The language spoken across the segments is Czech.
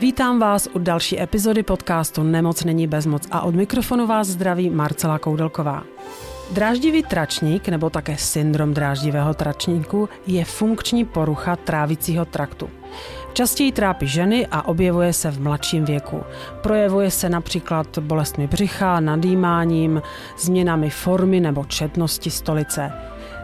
Vítám vás u další epizody podcastu Nemoc není bezmoc a od mikrofonu vás zdraví Marcela Koudelková. Dráždivý tračník, nebo také syndrom dráždivého tračníku, je funkční porucha trávicího traktu. Častěji trápí ženy a objevuje se v mladším věku. Projevuje se například bolestmi břicha, nadýmáním, změnami formy nebo četnosti stolice.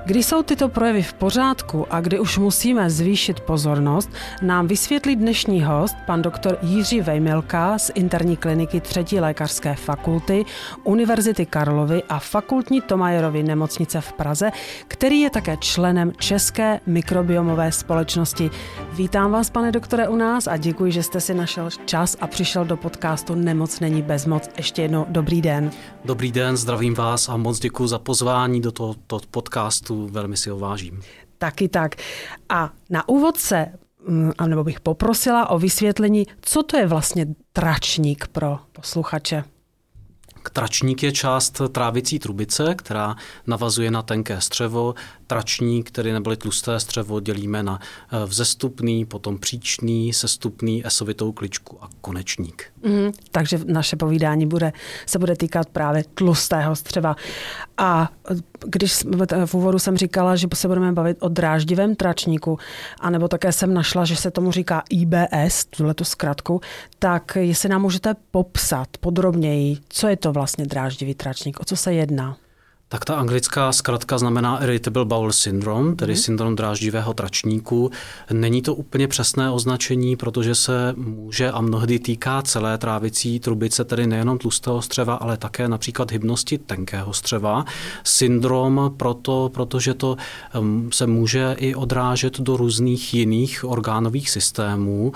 Kdy jsou tyto projevy v pořádku a kdy už musíme zvýšit pozornost, nám vysvětlí dnešní host, pan doktor Jiří Vejmilka z interní kliniky třetí lékařské fakulty Univerzity Karlovy a fakultní Tomajerovy nemocnice v Praze, který je také členem České mikrobiomové společnosti. Vítám vás, pane doktore, u nás a děkuji, že jste si našel čas a přišel do podcastu Nemoc není bezmoc. Ještě jednou dobrý den. Dobrý den, zdravím vás a moc děkuji za pozvání do tohoto podcastu podcastu, velmi si ho vážím. Taky tak. A na úvod se, mm, nebo bych poprosila o vysvětlení, co to je vlastně tračník pro posluchače. Tračník je část trávicí trubice, která navazuje na tenké střevo. Tračník, který neboli tlusté střevo, dělíme na eh, vzestupný, potom příčný, sestupný, esovitou kličku a konečník. Mm, takže naše povídání bude, se bude týkat právě tlustého střeva. A když v úvodu jsem říkala, že se budeme bavit o dráždivém tračníku, anebo také jsem našla, že se tomu říká IBS, tuhle tu zkratku, tak jestli nám můžete popsat podrobněji, co je to vlastně dráždivý tračník, o co se jedná? Tak ta anglická zkratka znamená Irritable Bowel Syndrome, tedy mm. syndrom dráždivého tračníku. Není to úplně přesné označení, protože se může a mnohdy týká celé trávicí trubice, tedy nejenom tlustého střeva, ale také například hybnosti tenkého střeva. Syndrom proto, protože to se může i odrážet do různých jiných orgánových systémů.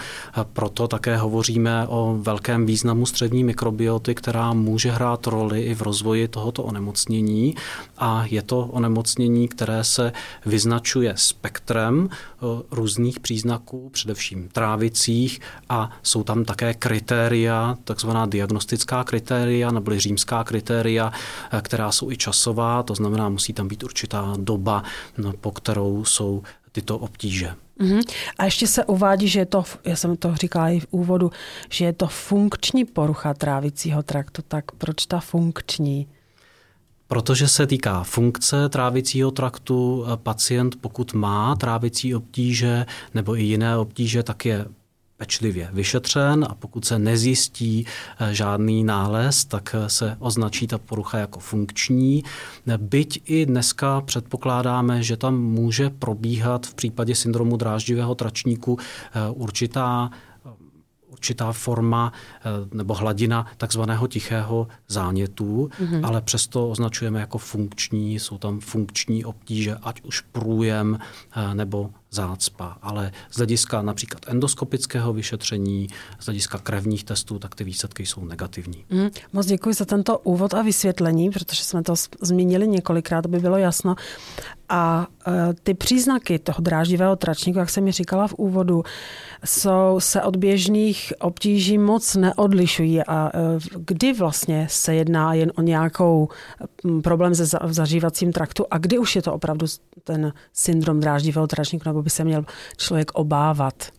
Proto také hovoříme o velkém významu střevní mikrobioty, která může hrát roli i v rozvoji tohoto onemocnění a je to onemocnění, které se vyznačuje spektrem eh, různých příznaků, především trávicích a jsou tam také kritéria, takzvaná diagnostická kritéria nebo římská kritéria, eh, která jsou i časová, to znamená, musí tam být určitá doba, po kterou jsou tyto obtíže. Uh-huh. A ještě se uvádí, že je to, já jsem to říkala i v úvodu, že je to funkční porucha trávicího traktu. Tak proč ta funkční? Protože se týká funkce trávicího traktu, eh, pacient pokud má trávicí obtíže nebo i jiné obtíže, tak je pečlivě vyšetřen a pokud se nezjistí eh, žádný nález, tak eh, se označí ta porucha jako funkční. Byť i dneska předpokládáme, že tam může probíhat v případě syndromu dráždivého tračníku určitá určitá forma eh, nebo hladina takzvaného tichého zánětu, mm-hmm. ale přesto označujeme jako funkční, jsou tam funkční obtíže, ať už průjem eh, nebo zácpa, ale z hlediska například endoskopického vyšetření, z hlediska krevních testů, tak ty výsledky jsou negativní. Mm, moc děkuji za tento úvod a vysvětlení, protože jsme to zmínili několikrát, aby bylo jasno. A e, ty příznaky toho dráždivého tračníku, jak jsem mi říkala v úvodu, jsou, se od běžných obtíží moc neodlišují. A e, kdy vlastně se jedná jen o nějakou problém se v zažívacím traktu a kdy už je to opravdu ten syndrom dráždivého tračníku, nebo by se měl člověk obávat?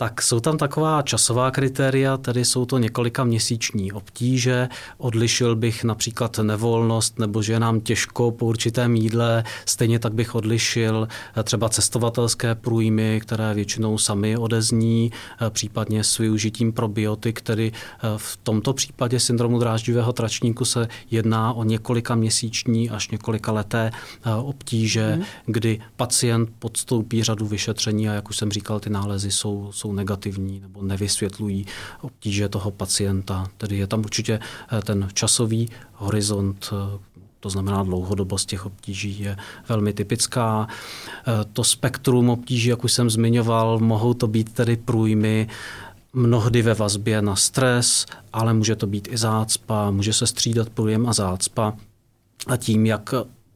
Tak jsou tam taková časová kritéria, tedy jsou to několika měsíční obtíže. Odlišil bych například nevolnost nebo že je nám těžko po určitém jídle. Stejně tak bych odlišil eh, třeba cestovatelské průjmy, které většinou sami odezní, eh, případně s využitím probiotik, který eh, v tomto případě syndromu dráždivého tračníku se jedná o několika měsíční až několika leté obtíže, hmm. kdy pacient podstoupí řadu vyšetření a jak už jsem říkal, ty nálezy jsou, jsou jsou negativní nebo nevysvětlují obtíže toho pacienta. Tedy je tam určitě eh, ten časový horizont eh, to znamená dlouhodobost těch obtíží je velmi typická. Eh, to spektrum obtíží, jak už jsem zmiňoval, mohou to být tedy průjmy, mnohdy ve vazbě na stres, ale může to být i zácpa, může se střídat průjem a zácpa. A tím, jak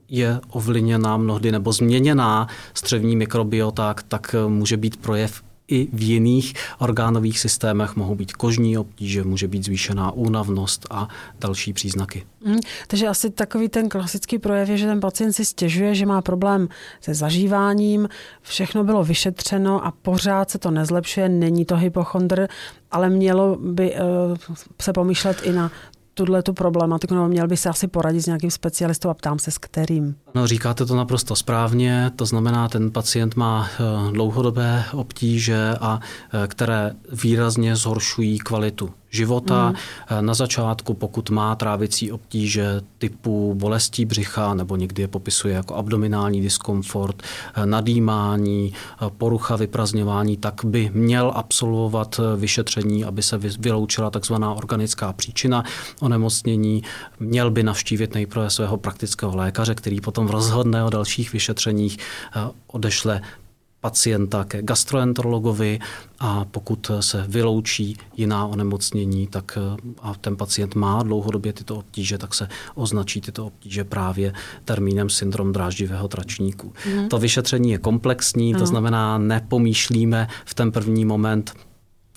je ovlivněná mnohdy nebo změněná střevní mikrobiota, tak může být projev i v jiných orgánových systémech, mohou být kožní obtíže, může být zvýšená únavnost a další příznaky. Hmm, takže asi takový ten klasický projev je, že ten pacient si stěžuje, že má problém se zažíváním, všechno bylo vyšetřeno a pořád se to nezlepšuje, není to hypochondr, ale mělo by uh, se pomýšlet i na tuhle tu problematiku, nebo měl by se asi poradit s nějakým specialistou a ptám se s kterým. No, říkáte to naprosto správně, to znamená, ten pacient má eh, dlouhodobé obtíže, a eh, které výrazně zhoršují kvalitu života. Mm. Na začátku, pokud má trávicí obtíže typu bolestí břicha, nebo někdy je popisuje jako abdominální diskomfort, eh, nadýmání, eh, porucha vyprazňování, tak by měl absolvovat vyšetření, aby se vyloučila takzvaná organická příčina onemocnění. Měl by navštívit nejprve svého praktického lékaře, který potom rozhodne o dalších vyšetřeních, odešle pacienta ke gastroenterologovi a pokud se vyloučí jiná onemocnění, tak a ten pacient má dlouhodobě tyto obtíže, tak se označí tyto obtíže právě termínem syndrom dráždivého tračníku. Mm. To vyšetření je komplexní, to znamená, nepomýšlíme v ten první moment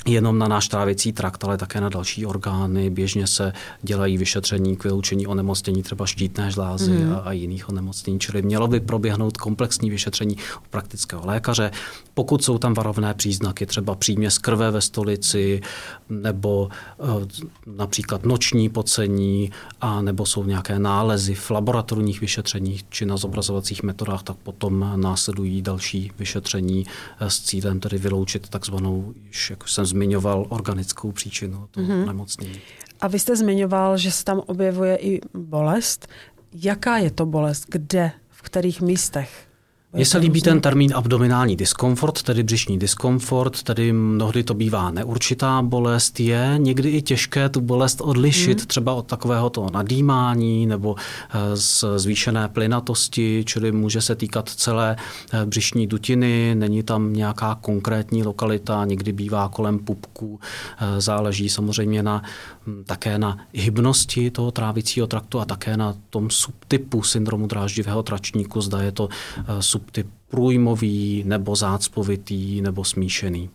jenom na náš trávicí trakt, ale také na další orgány. Běžně se dělají vyšetření k vyloučení onemocnění třeba štítné žlázy mm. a, a jiných onemocnění, čili mělo by proběhnout komplexní vyšetření u praktického lékaře. Pokud jsou tam varovné příznaky, třeba z krve ve stolici, nebo e, například noční pocení, a nebo jsou nějaké nálezy v laboratorních vyšetřeních či na zobrazovacích metodách, tak potom následují další vyšetření e, s cílem tedy vyloučit takzvanou, jak jsem zmiňoval organickou příčinu toho mm-hmm. nemocnění. A vy jste zmiňoval, že se tam objevuje i bolest. Jaká je to bolest? Kde? V kterých místech? Mně se líbí ten termín abdominální diskomfort, tedy břišní diskomfort, tedy mnohdy to bývá neurčitá bolest. Je někdy i těžké tu bolest odlišit mm. třeba od takového toho nadýmání nebo eh, z zvýšené plynatosti, čili může se týkat celé eh, břišní dutiny, není tam nějaká konkrétní lokalita, někdy bývá kolem pupku, eh, záleží samozřejmě na, hm, také na hybnosti toho trávicího traktu a také na tom subtypu syndromu dráždivého tračníku, zda je to sub typ průjmový nebo zácpovitý nebo smíšený.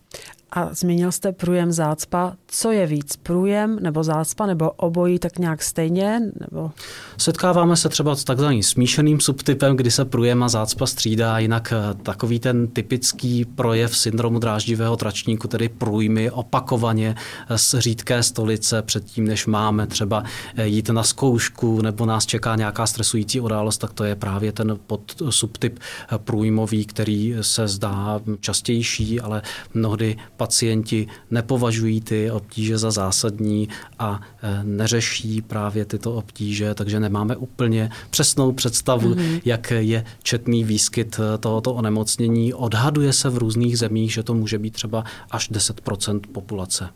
A zmínil jste průjem zácpa. Co je víc, průjem nebo zácpa, nebo obojí tak nějak stejně? Nebo... Setkáváme se třeba s takzvaným smíšeným subtypem, kdy se průjem a zácpa střídá, jinak eh, takový ten typický projev syndromu dráždivého tračníku, tedy průjmy opakovaně eh, z řídké stolice předtím, než máme třeba eh, jít na zkoušku nebo nás čeká nějaká stresující událost, tak to je právě ten pod subtyp průjmový, který se zdá častější, ale mnohdy pacienti nepovažují ty obtíže za zásadní a e, neřeší právě tyto obtíže, takže nemáme úplně přesnou představu, mm-hmm. jak je četný výskyt e, tohoto onemocnění. Odhaduje se v různých zemích, že to může být třeba až 10% populace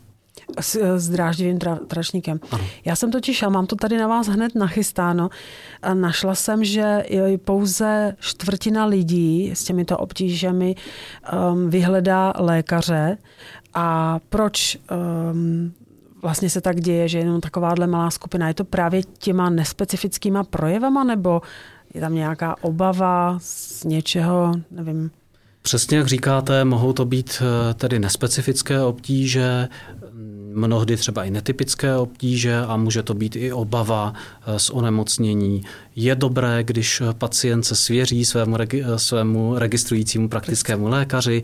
s, s dráždivým tra, tračníkem. Ano. Já jsem totiž, a mám to tady na vás hned nachystáno, a našla jsem, že pouze čtvrtina lidí s těmito obtížemi um, vyhledá lékaře. A proč um, vlastně se tak děje, že jenom takováhle malá skupina? Je to právě těma nespecifickýma projevama, nebo je tam nějaká obava z něčeho, nevím, Přesně jak říkáte, mohou to být eh, tedy nespecifické obtíže, mnohdy třeba i netypické obtíže a může to být i obava eh, z onemocnění. Je dobré, když pacient se svěří svému, svému registrujícímu praktickému lékaři,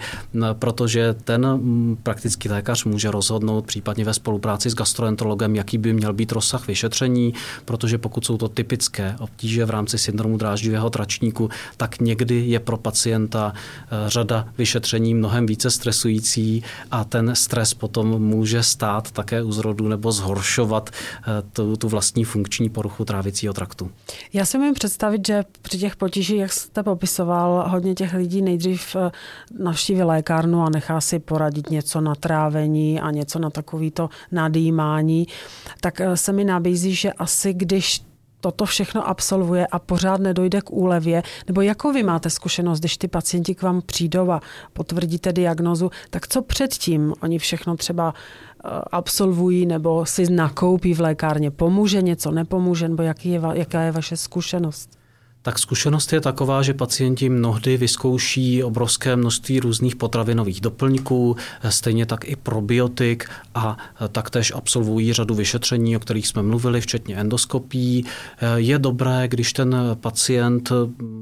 protože ten praktický lékař může rozhodnout případně ve spolupráci s gastroenterologem, jaký by měl být rozsah vyšetření, protože pokud jsou to typické obtíže v rámci syndromu dráždivého tračníku, tak někdy je pro pacienta eh, řada vyšetření mnohem více stresující a ten stres potom může stát také u zrodu nebo zhoršovat eh, tu, tu vlastní funkční poruchu trávicího traktu. Já si umím představit, že při těch potížích, jak jste popisoval, hodně těch lidí nejdřív eh, navštíví lékárnu a nechá si poradit něco na trávení a něco na takovýto nadýmání, tak eh, se mi nabízí, že asi když toto všechno absolvuje a pořád nedojde k úlevě, nebo jakou vy máte zkušenost, když ty pacienti k vám přijdou a potvrdíte diagnozu, tak co předtím oni všechno třeba eh, absolvují nebo si nakoupí v lékárně? Pomůže něco, nepomůže, nebo jaký je, jaká je vaše zkušenost? Tak zkušenost je taková, že pacienti mnohdy vyzkouší obrovské množství různých potravinových doplňků, stejně tak i probiotik a taktéž absolvují řadu vyšetření, o kterých jsme mluvili, včetně endoskopí. Je dobré, když ten pacient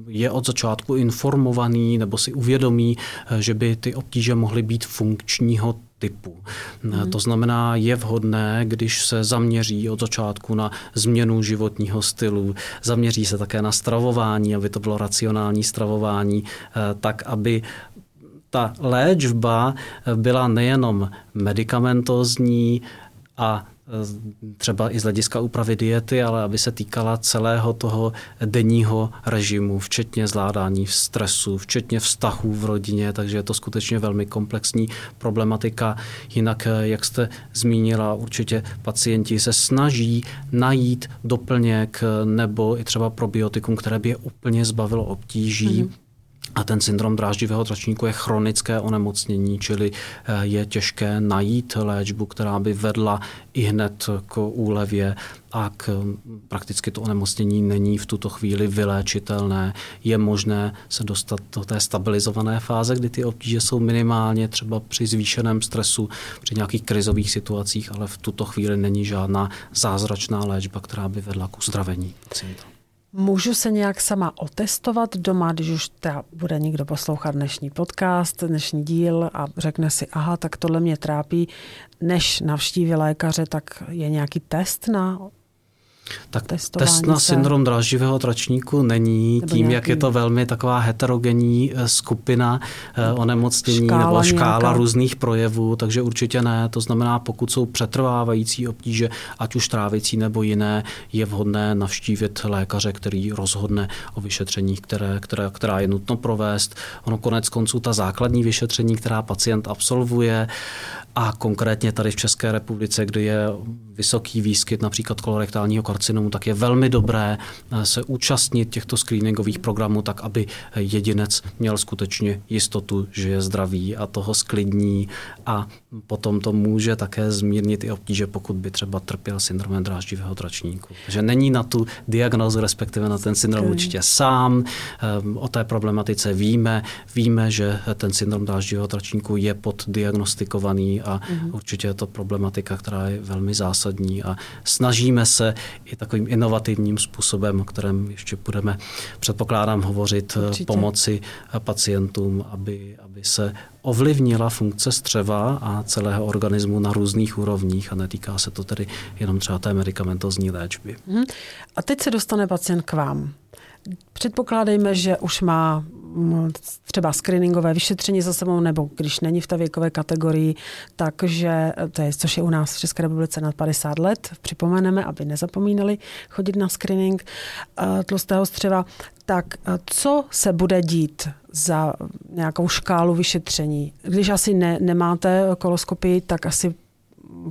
je od začátku informovaný nebo si uvědomí, že by ty obtíže mohly být funkčního typu. Hmm. To znamená, je vhodné, když se zaměří od začátku na změnu životního stylu, zaměří se také na stravování, aby to bylo racionální stravování, eh, tak aby ta léčba byla nejenom medicamentozní a třeba i z hlediska úpravy diety, ale aby se týkala celého toho denního režimu, včetně zvládání stresu, včetně vztahů v rodině, takže je to skutečně velmi komplexní problematika. Jinak, jak jste zmínila, určitě pacienti se snaží najít doplněk nebo i třeba probiotikum, které by je úplně zbavilo obtíží. Mm-hmm a ten syndrom dráždivého tračníku je chronické onemocnění, čili eh, je těžké najít léčbu, která by vedla i hned k úlevě a k, prakticky to onemocnění není v tuto chvíli vyléčitelné. Je možné se dostat do té stabilizované fáze, kdy ty obtíže jsou minimálně třeba při zvýšeném stresu, při nějakých krizových situacích, ale v tuto chvíli není žádná zázračná léčba, která by vedla k uzdravení pacienta. Můžu se nějak sama otestovat doma, když už teda bude někdo poslouchat dnešní podcast, dnešní díl a řekne si, aha, tak tohle mě trápí, než navštíví lékaře, tak je nějaký test na tak test na syndrom dráždivého tračníku není Nebo tím, nějaký... jak je to velmi taková heterogenní eh, skupina eh, onemocnění škála nebo škála nějaká. různých projevů, takže určitě ne. To znamená, pokud jsou přetrvávající obtíže, ať už trávicí nebo jiné, je vhodné navštívit lékaře, který rozhodne o vyšetření, které, které, která je nutno provést. Ono konec konců ta základní vyšetření, která pacient absolvuje, a konkrétně tady v České republice, kdy je vysoký výskyt například kolorektálního karcinomu, tak je velmi dobré eh, se účastnit těchto screeningových programů, tak aby jedinec měl skutečně jistotu, že je zdravý a toho sklidní a potom to může také zmírnit i obtíže, pokud by třeba trpěl syndromem dráždivého tračníku. Takže není na tu diagnózu, respektive na ten syndrom okay. určitě sám. Ehm, o té problematice víme. Víme, že ten syndrom dráždivého tračníku je poddiagnostikovaný a mm-hmm. určitě je to problematika, která je velmi zásadní a snažíme se i takovým inovativním způsobem, o kterém ještě budeme, předpokládám, hovořit, eh, určitě. pomoci pacientům, aby, aby se ovlivnila funkce střeva a celého organismu na různých úrovních a netýká se to tedy jenom třeba té medicamentozní léčby. Mm-hmm. A teď se dostane pacient k vám. Předpokládejme, že už má mm, třeba screeningové vyšetření za sebou, nebo když není v té věkové kategorii, takže to je, což je u nás v České republice nad 50 let, připomeneme, aby nezapomínali chodit na screening eh, tlustého střeva, tak eh, co se bude dít za nějakou škálu vyšetření? Když asi ne, nemáte koloskopii, tak asi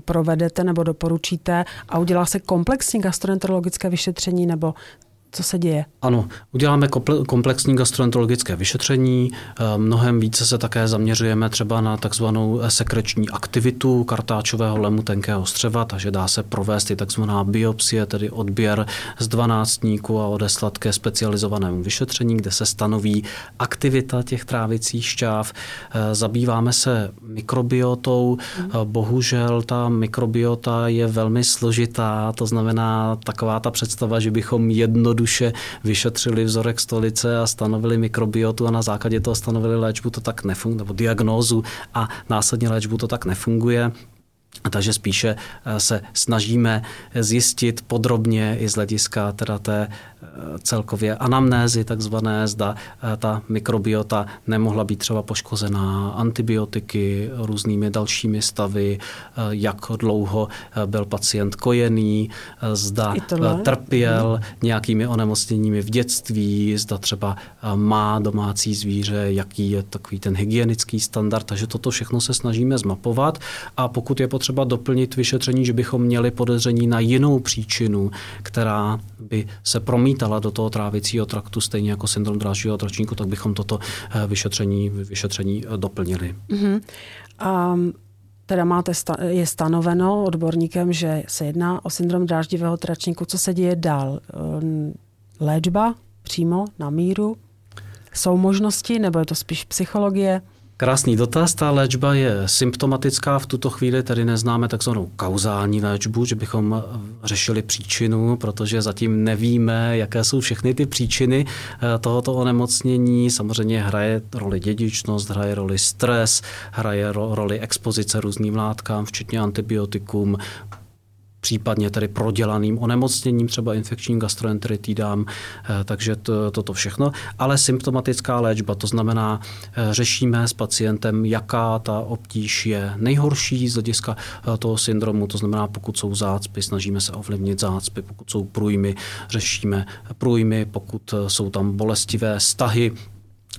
provedete nebo doporučíte a udělá se komplexní gastroenterologické vyšetření nebo co se děje? Ano, uděláme komplexní gastroenterologické vyšetření. Eh, mnohem více se také zaměřujeme třeba na takzvanou sekreční aktivitu kartáčového lemu tenkého střeva, takže dá se provést i takzvaná biopsie, tedy odběr z dvanáctníku a odeslat ke specializovanému vyšetření, kde se stanoví aktivita těch trávicích šťáv. Eh, zabýváme se mikrobiotou. Hmm. Bohužel ta mikrobiota je velmi složitá, to znamená taková ta představa, že bychom jedno jednoduše vyšetřili vzorek stolice a stanovili mikrobiotu a na základě toho stanovili léčbu, to tak nefunguje, nebo diagnózu a následně léčbu to tak nefunguje. Takže spíše eh, se snažíme zjistit podrobně i z hlediska teda té celkově anamnézy takzvané, zda eh, ta mikrobiota nemohla být třeba poškozená antibiotiky, různými dalšími stavy, jak dlouho byl pacient kojený, zda trpěl nějakými onemocněními v dětství, zda třeba má domácí zvíře, jaký je takový ten hygienický standard, takže toto všechno se snažíme zmapovat. A pokud je potřeba doplnit vyšetření, že bychom měli podezření na jinou příčinu, která by se promítala do toho trávicího traktu, stejně jako syndrom drážního tračníku, tak bychom toto eh, vyšetření, vyšetření eh, doplnili. Mm-hmm. Um... Teda máte, je stanoveno odborníkem, že se jedná o syndrom dráždivého tračníku. Co se děje dál? Ehm, léčba přímo na míru? Jsou možnosti, nebo je to spíš psychologie? Krásný dotaz. Ta léčba je symptomatická. V tuto chvíli tedy neznáme takzvanou kauzální léčbu, že bychom řešili příčinu, protože zatím nevíme, jaké jsou všechny ty příčiny eh, tohoto onemocnění. Samozřejmě hraje roli dědičnost, hraje roli stres, hraje roli expozice různým látkám, včetně antibiotikum, případně tedy prodělaným onemocněním, třeba infekčním gastroenteritidám, eh, takže to, toto všechno. Ale symptomatická léčba, to znamená, eh, řešíme s pacientem, jaká ta obtíž je nejhorší z hlediska eh, toho syndromu, to znamená, pokud jsou zácpy, snažíme se ovlivnit zácpy, pokud jsou průjmy, řešíme průjmy, pokud jsou tam bolestivé stahy,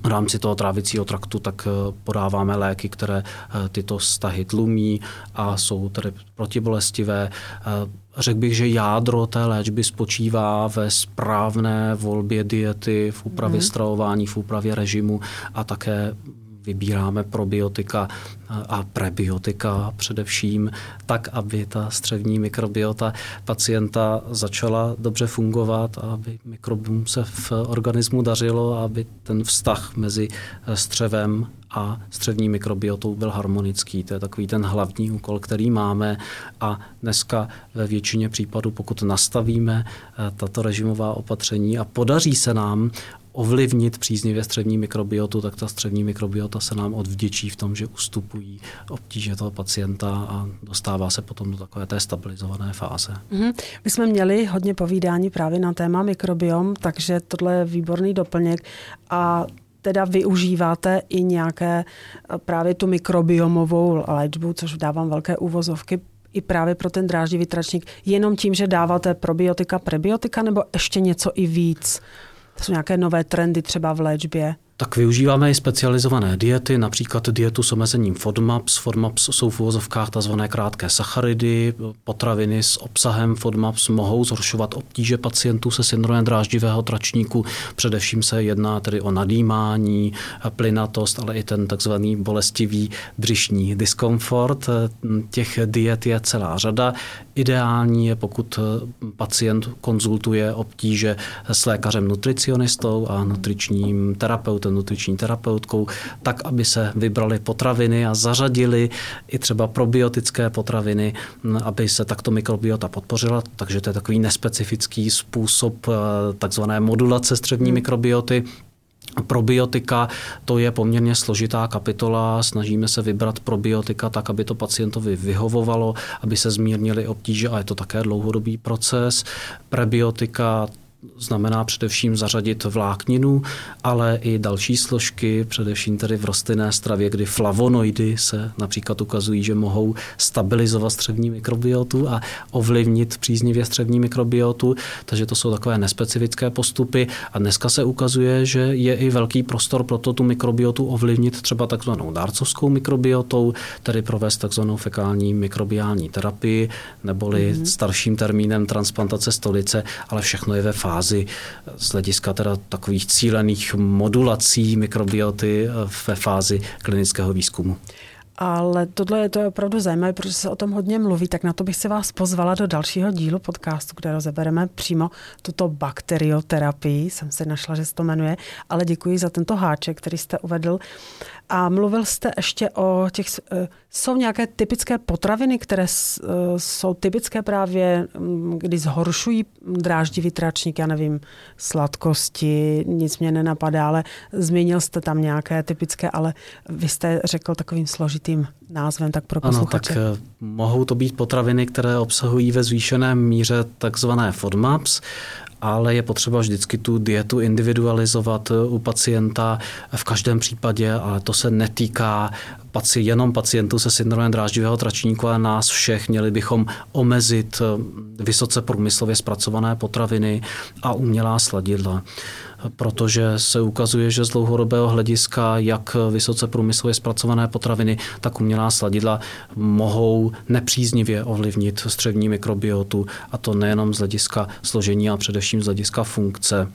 v rámci toho trávicího traktu, tak eh, podáváme léky, které eh, tyto vztahy tlumí a jsou tedy protibolestivé. Eh, řekl bych, že jádro té léčby spočívá ve správné volbě diety, v úpravě mm. stravování, v úpravě režimu a také vybíráme probiotika a prebiotika především, tak, aby ta střevní mikrobiota pacienta začala dobře fungovat, aby mikrobiom se v organismu dařilo, aby ten vztah mezi střevem a střevní mikrobiotou byl harmonický. To je takový ten hlavní úkol, který máme a dneska ve většině případů, pokud nastavíme eh, tato režimová opatření a podaří se nám ovlivnit příznivě střevní mikrobiotu, tak ta střevní mikrobiota se nám odvděčí v tom, že ustupují obtíže toho pacienta a dostává se potom do takové té stabilizované fáze. Mm-hmm. My jsme měli hodně povídání právě na téma mikrobiom, takže tohle je výborný doplněk a teda využíváte i nějaké eh, právě tu mikrobiomovou léčbu, což dávám velké úvozovky, i právě pro ten dráždivý tračník, jenom tím, že dáváte probiotika, prebiotika, nebo ještě něco i víc? To jsou nějaké nové trendy třeba v léčbě? Tak využíváme i specializované diety, například dietu s omezením FODMAPs. FODMAPs jsou v uvozovkách tzv. krátké sacharidy. Potraviny s obsahem FODMAPs mohou zhoršovat obtíže pacientů se syndromem dráždivého tračníku. Především se jedná tedy o nadýmání, plynatost, ale i ten tzv. bolestivý břišní diskomfort. Těch diet je celá řada. Ideální je, pokud pacient konzultuje obtíže s lékařem nutricionistou a nutričním terapeutem nutriční terapeutkou, tak, aby se vybrali potraviny a zařadili i třeba probiotické potraviny, aby se takto mikrobiota podpořila. Takže to je takový nespecifický způsob eh, takzvané modulace střevní hmm. mikrobioty. Probiotika, to je poměrně složitá kapitola, snažíme se vybrat probiotika tak, aby to pacientovi vyhovovalo, aby se zmírnily obtíže a je to také dlouhodobý proces. Prebiotika, znamená především zařadit vlákninu, ale i další složky, především tedy v rostlinné stravě, kdy flavonoidy se například ukazují, že mohou stabilizovat střevní mikrobiotu a ovlivnit příznivě střevní mikrobiotu, takže to jsou takové nespecifické postupy a dneska se ukazuje, že je i velký prostor pro to tu mikrobiotu ovlivnit třeba takzvanou dárcovskou mikrobiotou, tedy provést takzvanou fekální mikrobiální terapii, neboli mm-hmm. starším termínem transplantace stolice, ale všechno je ve fázi fázi z hlediska teda takových cílených modulací mikrobioty ve fázi klinického výzkumu. Ale tohle je to opravdu zajímavé, protože se o tom hodně mluví, tak na to bych se vás pozvala do dalšího dílu podcastu, kde rozebereme přímo tuto bakterioterapii, jsem si našla, že se to jmenuje, ale děkuji za tento háček, který jste uvedl. A mluvil jste ještě o těch, eh, jsou nějaké typické potraviny, které eh, jsou typické právě, mm, kdy zhoršují dráždivý tračník, já nevím, sladkosti, nic mě nenapadá, ale zmínil jste tam nějaké typické, ale vy jste řekl takovým složitým názvem, tak pro posluchače. Ano, tak eh, mohou to být potraviny, které obsahují ve zvýšené míře takzvané FODMAPs ale je potřeba vždycky tu dietu individualizovat eh, u pacienta v každém případě, ale to se netýká paci, jenom pacientů se syndromem dráždivého tračníku a nás všech. Měli bychom omezit eh, vysoce průmyslově zpracované potraviny a umělá sladidla protože se ukazuje, že z dlouhodobého hlediska jak vysoce průmyslově zpracované potraviny, tak umělá sladidla mohou nepříznivě ovlivnit střevní mikrobiotu a to nejenom z hlediska složení, a především z hlediska funkce.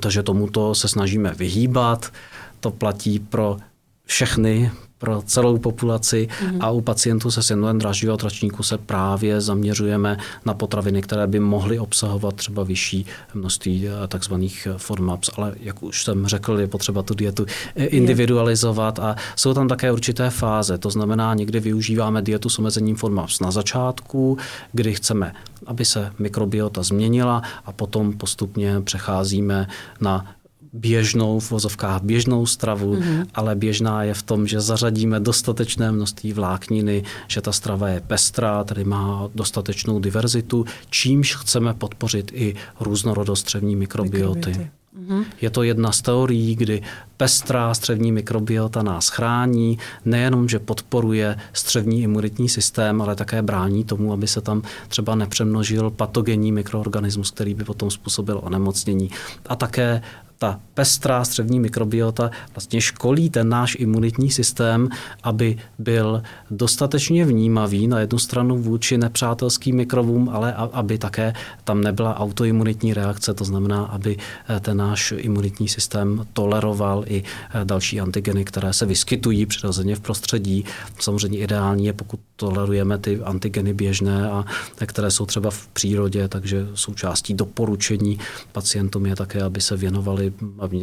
Takže tomuto se snažíme vyhýbat. To platí pro všechny pro celou populaci mm-hmm. a u pacientů se syndromem dráždivého tračníku se právě zaměřujeme na potraviny, které by mohly obsahovat třeba vyšší množství eh, takzvaných FODMAPs, ale jak už jsem řekl, je potřeba tu dietu individualizovat a jsou tam také určité fáze, to znamená, někdy využíváme dietu s omezením FODMAPs na začátku, kdy chceme, aby se mikrobiota změnila a potom postupně přecházíme na běžnou, v vozovkách běžnou stravu, mm-hmm. ale běžná je v tom, že zařadíme dostatečné množství vlákniny, že ta strava je pestrá, tedy má dostatečnou diverzitu, čímž chceme podpořit i různorodost střevní mikrobioty. mikrobioty. Mm-hmm. Je to jedna z teorií, kdy pestrá střevní mikrobiota nás chrání, nejenom, že podporuje střevní imunitní systém, ale také brání tomu, aby se tam třeba nepřemnožil patogenní mikroorganismus, který by potom způsobil onemocnění. A také ta pestrá střevní mikrobiota vlastně školí ten náš imunitní systém, aby byl dostatečně vnímavý na jednu stranu vůči nepřátelským mikrobům, ale aby také tam nebyla autoimunitní reakce, to znamená, aby eh, ten náš imunitní systém toleroval i eh, další antigeny, které se vyskytují přirozeně v prostředí. Samozřejmě ideální je, pokud tolerujeme ty antigeny běžné, a které jsou třeba v přírodě, takže součástí doporučení pacientům je také, aby se věnovali,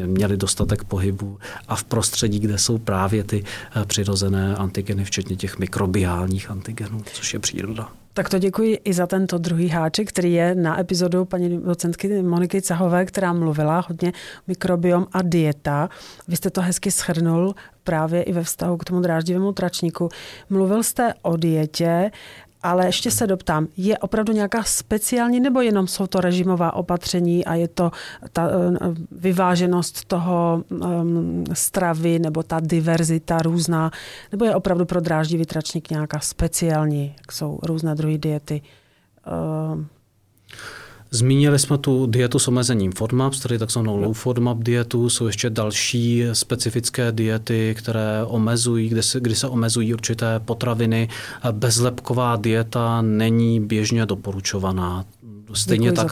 měli dostatek pohybu a v prostředí, kde jsou právě ty eh, přirozené antigeny, včetně těch mikrobiálních antigenů, což je příroda. Tak to děkuji i za tento druhý háček, který je na epizodu paní docentky Moniky Cahové, která mluvila hodně mikrobiom a dieta. Vy jste to hezky schrnul právě i ve vztahu k tomu dráždivému tračníku. Mluvil jste o dietě, ale ještě se doptám, je opravdu nějaká speciální nebo jenom jsou to režimová opatření a je to ta eh, vyváženost toho um, stravy nebo ta diverzita různá, nebo je opravdu pro dráždivý tračník nějaká speciální, jak jsou různé druhy diety? Uh, Zmínili jsme tu dietu s omezením FODMAPs, tedy takzvanou low FODMAP dietu. Jsou ještě další specifické diety, které omezují, kde se, kdy se omezují určité potraviny. Bezlepková dieta není běžně doporučovaná. Stejně tak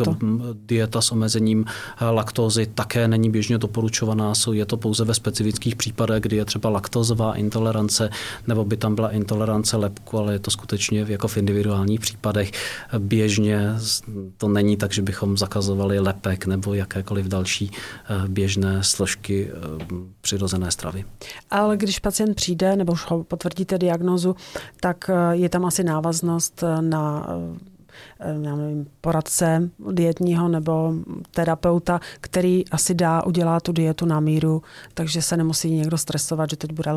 dieta s omezením eh, laktózy také není běžně doporučovaná. Je to pouze ve specifických případech, kdy je třeba laktózová intolerance, nebo by tam byla intolerance lepku, ale je to skutečně jako v individuálních případech. Běžně to není tak, že bychom zakazovali lepek nebo jakékoliv další eh, běžné složky eh, přirozené stravy. Ale když pacient přijde, nebo už ho potvrdíte diagnozu, tak je tam asi návaznost na já nevím, poradce dietního nebo terapeuta, který asi dá, udělá tu dietu na míru, takže se nemusí někdo stresovat, že teď bude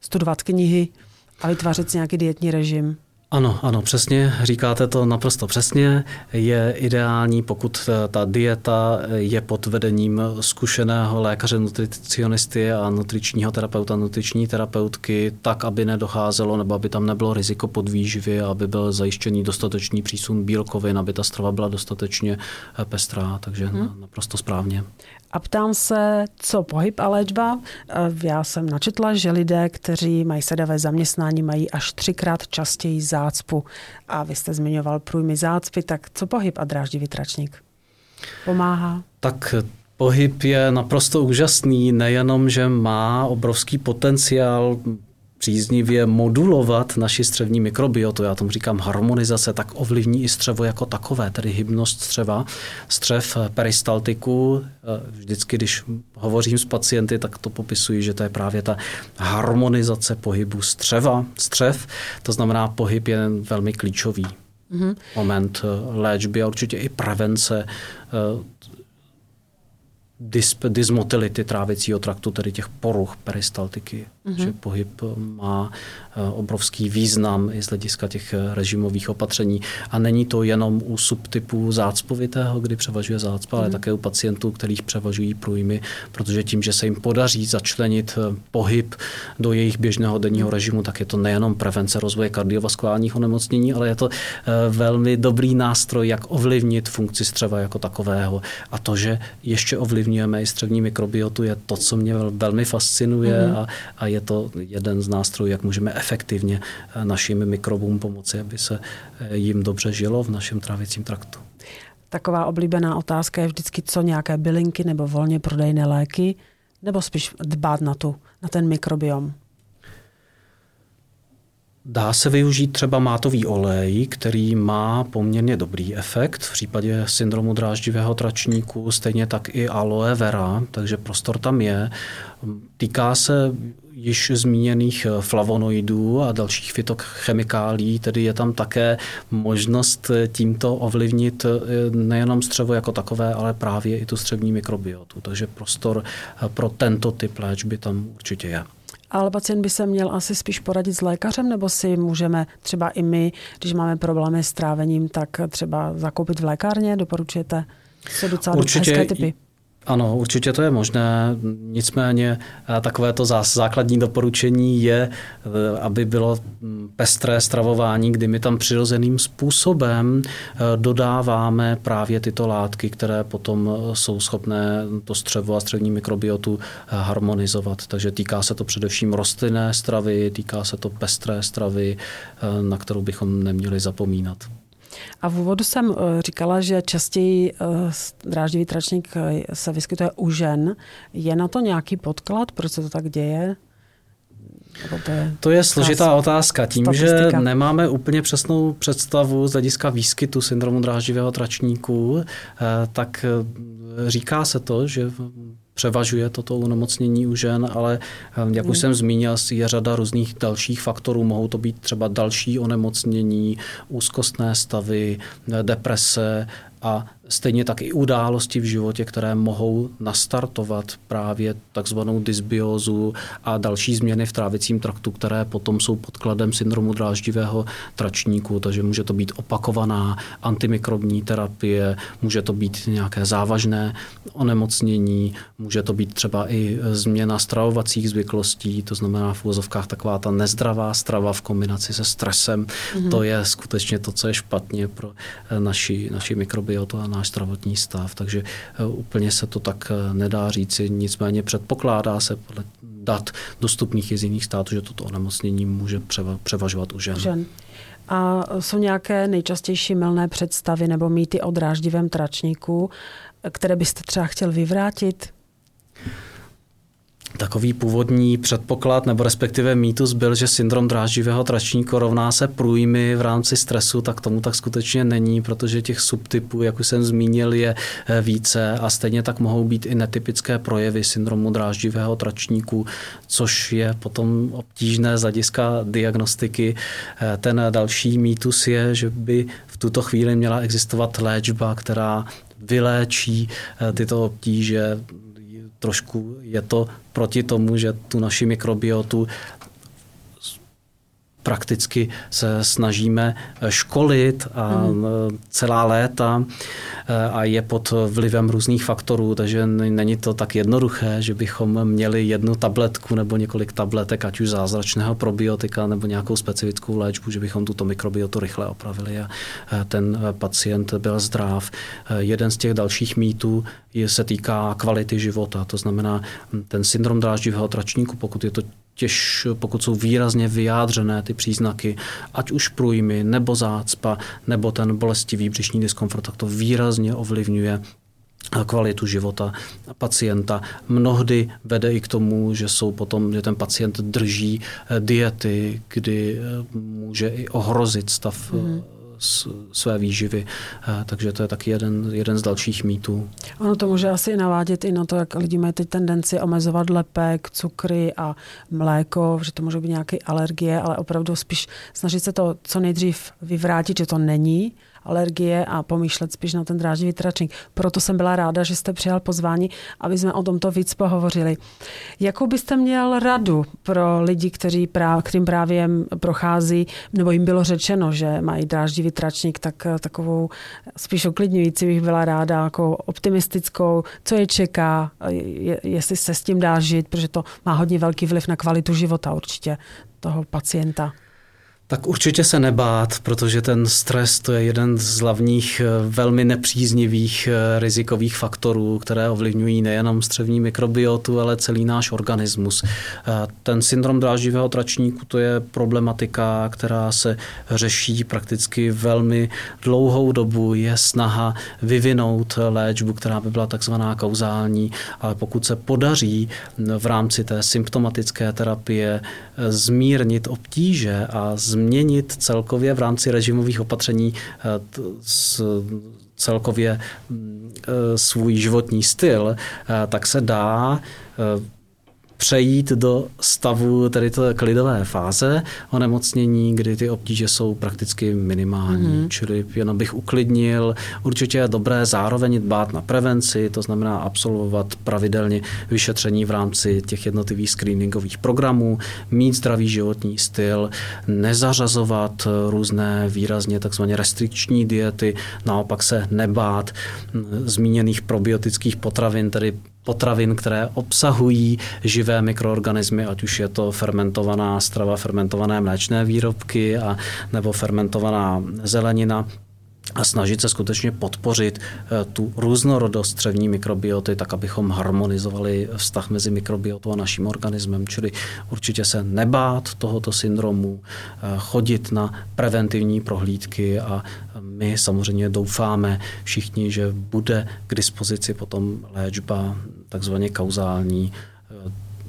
studovat knihy a vytvářet si nějaký dietní režim. Ano, ano, přesně, říkáte to naprosto přesně. Je ideální, pokud ta dieta je pod vedením zkušeného lékaře, nutricionisty a nutričního terapeuta, nutriční terapeutky, tak, aby nedocházelo nebo aby tam nebylo riziko podvýživy, aby byl zajištěný dostatečný přísun bílkovin, aby ta strava byla dostatečně pestrá, takže hmm. naprosto správně. A ptám se, co pohyb a léčba. Eh, já jsem načetla, že lidé, kteří mají sedavé zaměstnání, mají až třikrát častěji zácpu. A vy jste zmiňoval průjmy zácpy, tak co pohyb a dráždivý tračník? Pomáhá? Tak pohyb je naprosto úžasný, nejenom, že má obrovský potenciál příznivě modulovat naši střevní mikrobiotu, já tomu říkám harmonizace, tak ovlivní i střevo jako takové, tedy hybnost střeva. Střev peristaltiku, eh, vždycky, když hovořím s pacienty, tak to popisuji, že to je právě ta harmonizace pohybu střeva, střev, to znamená pohyb je velmi klíčový mm-hmm. moment eh, léčby a určitě i prevence eh, dysmotility trávicího traktu, tedy těch poruch peristaltiky. Mm-hmm. Že pohyb má Eh, obrovský význam i z hlediska těch eh, režimových opatření. A není to jenom u subtypů zácpovitého, kdy převažuje zácpa, ale mm. také u pacientů, kterých převažují průjmy, protože tím, že se jim podaří začlenit eh, pohyb do jejich běžného denního mhm. režimu, tak je to nejenom prevence rozvoje kardiovaskulárních onemocnění, ale je to velmi dobrý nástroj, jak ovlivnit funkci střeva jako takového. A to, že ještě ovlivňujeme i střevní mikrobiotu, je to, co mě velmi fascinuje mm. a, a je to jeden z nástrojů, jak můžeme efektivně eh, našim mikrobům pomoci, aby se eh, jim dobře žilo v našem trávicím traktu. Taková oblíbená otázka je vždycky, co nějaké bylinky nebo volně prodejné léky, nebo spíš dbát na, tu, na ten mikrobiom? Dá se využít třeba mátový olej, který má poměrně dobrý efekt v případě syndromu dráždivého tračníku, stejně tak i aloe vera, takže prostor tam je. Týká se již zmíněných flavonoidů a dalších fitochemikálí, tedy je tam také možnost tímto ovlivnit nejenom střevo jako takové, ale právě i tu střevní mikrobiotu. Takže prostor pro tento typ léčby tam určitě je. Ale pacient by se měl asi spíš poradit s lékařem, nebo si můžeme třeba i my, když máme problémy s trávením, tak třeba zakoupit v lékárně? Doporučujete? Jsou docela Určitě hezké typy. Ano, určitě to je možné. Nicméně eh, takové to základní doporučení je, eh, aby bylo hm, pestré stravování, kdy my tam přirozeným způsobem eh, dodáváme právě tyto látky, které potom jsou schopné to střevo a střevní mikrobiotu harmonizovat. Takže týká se to především rostlinné stravy, týká se to pestré stravy, na kterou bychom neměli zapomínat. A v úvodu jsem eh, říkala, že častěji eh, dráždivý tračník eh, se vyskytuje u žen. Je na to nějaký podklad, proč se to tak děje? To je, to je složitá otázka. Tím, statistika. že nemáme úplně přesnou představu z hlediska výskytu syndromu dráždivého tračníku, tak říká se to, že převažuje toto onemocnění u žen, ale eh, jak už jsem zmínil, je řada různých dalších faktorů. Mohou to být třeba další onemocnění, úzkostné stavy, deprese a stejně tak i události v životě, které mohou nastartovat právě takzvanou dysbiózu a další změny v trávicím traktu, které potom jsou podkladem syndromu dráždivého tračníku, takže může to být opakovaná antimikrobní terapie, může to být nějaké závažné onemocnění, může to být třeba i změna stravovacích zvyklostí, to znamená v úvozovkách taková ta nezdravá strava v kombinaci se stresem, mm-hmm. to je skutečně to, co je špatně pro naši, naši mikrobiotu a náš zdravotní stav, takže eh, úplně se to tak eh, nedá říci, nicméně předpokládá se podle dat dostupných z jiných států, že toto onemocnění může převažovat u žen. žen. A jsou nějaké nejčastější milné představy nebo mýty o dráždivém tračníku, které byste třeba chtěl vyvrátit? Takový původní předpoklad nebo respektive mýtus byl, že syndrom dráždivého tračníku rovná se průjmy v rámci stresu, tak tomu tak skutečně není, protože těch subtypů, jak už jsem zmínil, je eh, více a stejně tak mohou být i netypické projevy syndromu dráždivého tračníku, což je potom obtížné z hlediska diagnostiky. Eh, ten další mýtus je, že by v tuto chvíli měla existovat léčba, která vyléčí eh, tyto obtíže trošku je to proti tomu, že tu naši mikrobiotu prakticky se snažíme školit a hmm. celá léta a je pod vlivem různých faktorů, takže není to tak jednoduché, že bychom měli jednu tabletku nebo několik tabletek, ať už zázračného probiotika nebo nějakou specifickou léčbu, že bychom tuto mikrobiotu rychle opravili a ten pacient byl zdrav. Jeden z těch dalších mýtů se týká kvality života, to znamená ten syndrom dráždivého tračníku, pokud je to těž, pokud jsou výrazně vyjádřené ty příznaky, ať už průjmy, nebo zácpa, nebo ten bolestivý břišní diskomfort, tak to výrazně ovlivňuje kvalitu života pacienta. Mnohdy vede i k tomu, že jsou potom, že ten pacient drží eh, diety, kdy eh, může i ohrozit stav své výživy. Eh, takže to je taky jeden, jeden z dalších mýtů. Ono to může asi navádět i na to, jak lidi mají teď tendenci omezovat lepek, cukry a mléko, že to může být nějaké alergie, ale opravdu spíš snažit se to co nejdřív vyvrátit, že to není alergie a pomýšlet spíš na ten dráždivý tračník. Proto jsem byla ráda, že jste přijal pozvání, aby jsme o tomto víc pohovořili. Jakou byste měl radu pro lidi, kteří práv, kterým právě prochází, nebo jim bylo řečeno, že mají dráždivý tračník, tak eh, takovou spíš uklidňující bych byla ráda, jako optimistickou, co je čeká, je, jestli se s tím dá žít, protože to má hodně velký vliv na kvalitu života určitě toho pacienta. Tak určitě se nebát, protože ten stres to je jeden z hlavních eh, velmi nepříznivých eh, rizikových faktorů, které ovlivňují nejenom střevní mikrobiotu, ale celý náš organismus. Eh, ten syndrom dráždivého tračníku to je problematika, která se řeší prakticky velmi dlouhou dobu. Je snaha vyvinout léčbu, která by byla takzvaná kauzální, ale pokud se podaří v rámci té symptomatické terapie zmírnit obtíže a zmírnit změnit celkově v rámci režimových opatření eh, celkově mm, eh, svůj životní styl, eh, tak se dá přejít do stavu tedy té klidové fáze onemocnění, kdy ty obtíže jsou prakticky minimální. Mm-hmm. Čili jenom bych uklidnil. Určitě je dobré zároveň dbát na prevenci, to znamená absolvovat pravidelně vyšetření v rámci těch jednotlivých screeningových programů, mít zdravý životní styl, nezařazovat různé výrazně takzvaně restrikční diety, naopak se nebát zmíněných probiotických potravin, tedy potravin, které obsahují živé mikroorganismy, ať už je to fermentovaná strava, fermentované mléčné výrobky a, nebo fermentovaná zelenina, a snažit se skutečně podpořit eh, tu různorodost střevní mikrobioty, tak abychom harmonizovali vztah mezi mikrobiotou a naším organismem. Čili určitě se nebát tohoto syndromu, eh, chodit na preventivní prohlídky a my samozřejmě doufáme všichni, že bude k dispozici potom léčba takzvaně kauzální eh,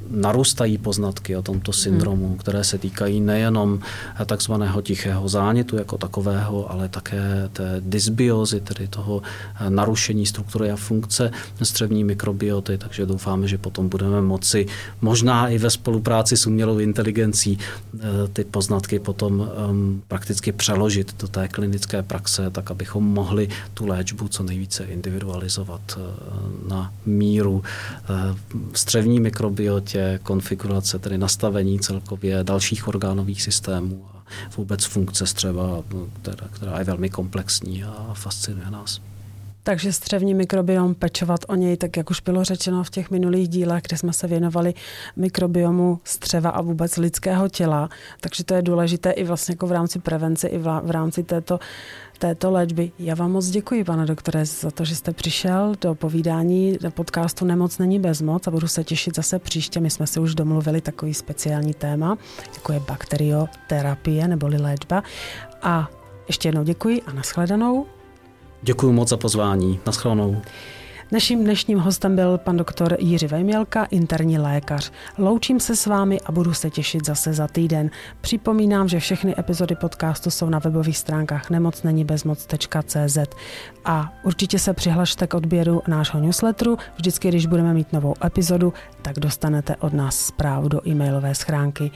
narůstají poznatky o tomto syndromu, hmm. které se týkají nejenom takzvaného tichého zánětu jako takového, ale také té dysbiozy, tedy toho narušení struktury a funkce střevní mikrobioty, takže doufáme, že potom budeme moci možná i ve spolupráci s umělou inteligencí eh, ty poznatky potom ehm, prakticky přeložit do té klinické praxe, tak abychom mohli tu léčbu co nejvíce individualizovat eh, na míru eh, střevní mikrobiotě, konfigurace, tedy nastavení celkově dalších orgánových systémů a vůbec funkce střeva, která, která je velmi komplexní a fascinuje nás. Takže střevní mikrobiom, pečovat o něj, tak jak už bylo řečeno v těch minulých dílech, kde jsme se věnovali mikrobiomu střeva a vůbec lidského těla. Takže to je důležité i vlastně jako v rámci prevence, i v rámci této této léčby. Já vám moc děkuji, pane doktore, za to, že jste přišel do povídání do podcastu Nemoc není bezmoc a budu se těšit zase příště. My jsme si už domluvili takový speciální téma, jako je bakterioterapie neboli léčba. A ještě jednou děkuji a nashledanou. Děkuji moc za pozvání. Nashledanou. Naším dnešním hostem byl pan doktor Jiří Vejmělka, interní lékař. Loučím se s vámi a budu se těšit zase za týden. Připomínám, že všechny epizody podcastu jsou na webových stránkách nemocnenibezmoc.cz a určitě se přihlašte k odběru nášho newsletteru. Vždycky, když budeme mít novou epizodu, tak dostanete od nás zprávu do e-mailové schránky.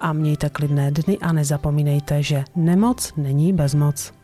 A mějte klidné dny a nezapomínejte, že nemoc není bezmoc.